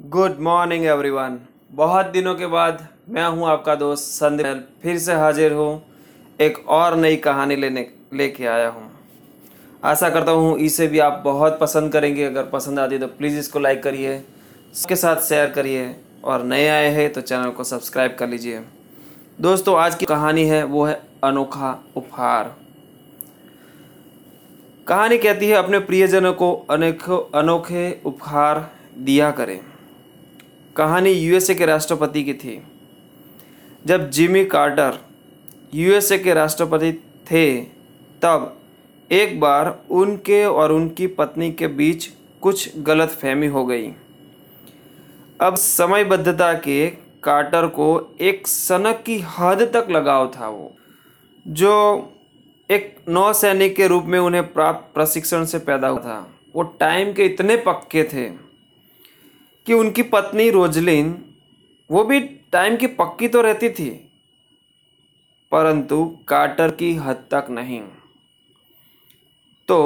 Good morning everyone बहुत दिनों के बाद मैं हूँ आपका दोस्त संदीप फिर से हाजिर हूँ एक और नई कहानी लेने, लेके आया हूँ। आशा करता हूँ इसे भी आप बहुत पसंद करेंगे। अगर पसंद आती है तो प्लीज़ इसको लाइक करिए, सबके साथ शेयर करिए और नए आए हैं तो चैनल को सब्सक्राइब कर लीजिए। दोस्तों, आज की कहानी है, वो है अनोखा उपहार। कहानी कहती है, अपने प्रियजनों को अनेक, अनोखे उपहार दिया करें। कहानी यूएसए के राष्ट्रपति की थी। जब जिमी कार्टर यूएसए के राष्ट्रपति थे, तब एक बार उनके और उनकी पत्नी के बीच कुछ गलत फहमी हो गई। अब समयबद्धता के कार्टर को एक सनक की हद तक लगाव था वो, जो एक नौसैनिक के रूप में उन्हें प्राप्त प्रशिक्षण से पैदा हुआ था। वो टाइम के इतने पक्के थे कि उनकी पत्नी रोजलिन, वो भी टाइम की पक्की तो रहती थी, परंतु कार्टर की हद तक नहीं। तो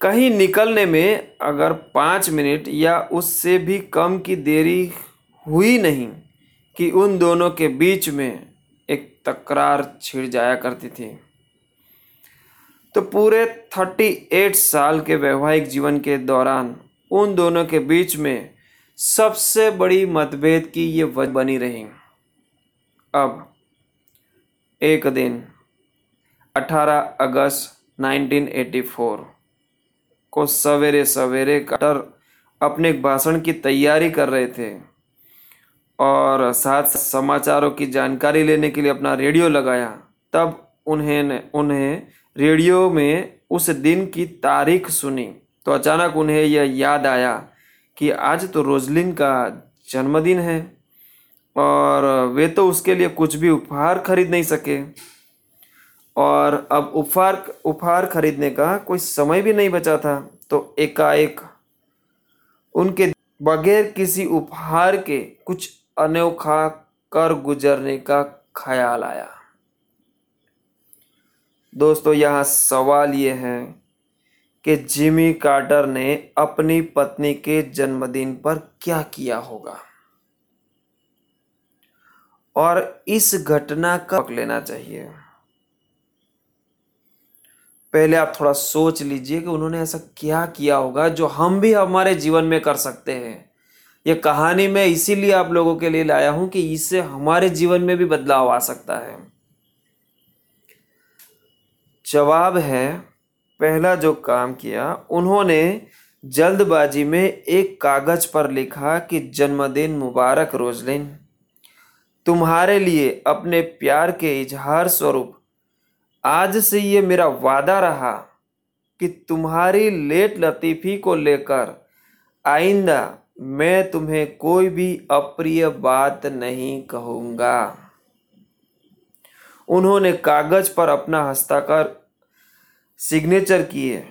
कहीं निकलने में अगर पाँच मिनट या उससे भी कम की देरी हुई नहीं कि उन दोनों के बीच में एक तकरार छिड़ जाया करती थी तो पूरे थर्टी एट साल के वैवाहिक जीवन के दौरान उन दोनों के बीच में सबसे बड़ी मतभेद की ये वजह बनी रही। अब, एक दिन 18 अगस्त 1984 को सवेरे सवेरे कटर अपने भाषण की तैयारी कर रहे थे और साथ समाचारों की जानकारी लेने के लिए अपना रेडियो लगाया। तब उन्हें उन्हें रेडियो में उस दिन की तारीख सुनी। तो अचानक उन्हें यह याद आया कि आज तो रोजलिन का जन्मदिन है और वे तो उसके लिए कुछ भी उपहार खरीद नहीं सके। और अब उपहार उपहार खरीदने का कोई समय भी नहीं बचा था। तो एकाएक उनके बगैर किसी उपहार के कुछ अनोखा कर गुजरने का ख्याल आया। दोस्तों, यहाँ सवाल ये है कि जिमी कार्टर ने अपनी पत्नी के जन्मदिन पर क्या किया होगा। और इस घटना का लेना चाहिए। पहले आप थोड़ा सोच लीजिए कि उन्होंने ऐसा क्या किया होगा जो हम भी हमारे जीवन में कर सकते हैं। यह कहानी मैं इसीलिए आप लोगों के लिए लाया हूँ कि इससे हमारे जीवन में भी बदलाव आ सकता है। जवाब है पहला जो काम किया, उन्होंने जल्दबाजी में एक कागज़ पर लिखा कि जन्मदिन मुबारक रोजलिन। तुम्हारे लिए अपने प्यार के इजहार स्वरूप। आज से ये मेरा वादा रहा कि तुम्हारी लेट लतीफ़ी को लेकर आइंदा मैं तुम्हें कोई भी अप्रिय बात नहीं कहूँगा। उन्होंने कागज़ पर अपना हस्ताक्षर सिग्नेचर किए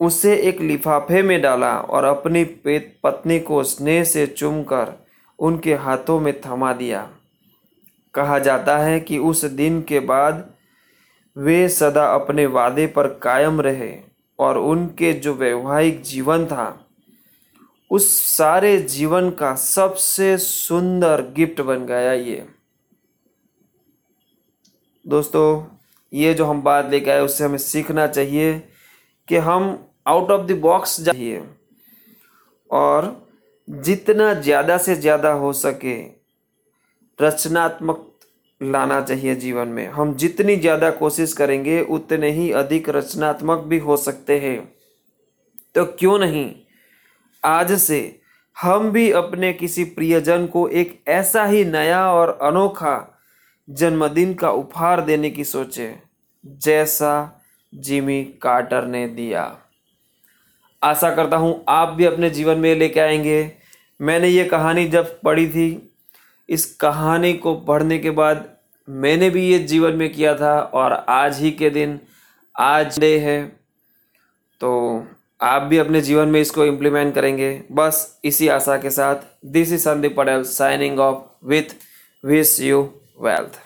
उसे एक लिफाफे में डाला और अपनी पत्नी को स्नेह से चूमकर उनके हाथों में थमा दिया। कहा जाता है कि उस दिन के बाद वे सदा अपने वादे पर कायम रहे और उनके जो वैवाहिक जीवन था, उस सारे जीवन का सबसे सुंदर गिफ्ट बन गया ये। दोस्तों ये जो हम बात लेके आए, उससे हमें सीखना चाहिए कि हम आउट ऑफ़ द बॉक्स जाइए और जितना ज़्यादा से ज़्यादा हो सके रचनात्मक लाना चाहिए जीवन में। हम जितनी ज़्यादा कोशिश करेंगे, उतने ही अधिक रचनात्मक भी हो सकते हैं। तो क्यों नहीं? आज से हम भी अपने किसी प्रियजन को एक ऐसा ही नया और अनोखा जन्मदिन का उपहार देने की सोचे, जैसा जिमी कार्टर ने दिया। आशा करता हूँ आप भी अपने जीवन में लेके आएँगे। मैंने ये कहानी जब पढ़ी थी, इस कहानी को पढ़ने के बाद मैंने भी ये जीवन में किया था और आज ही के दिन आज डे है। तो आप भी अपने जीवन में इसको इम्प्लीमेंट करेंगे। बस इसी आशा के साथ this is Sandeep Patel signing off with wish you wealth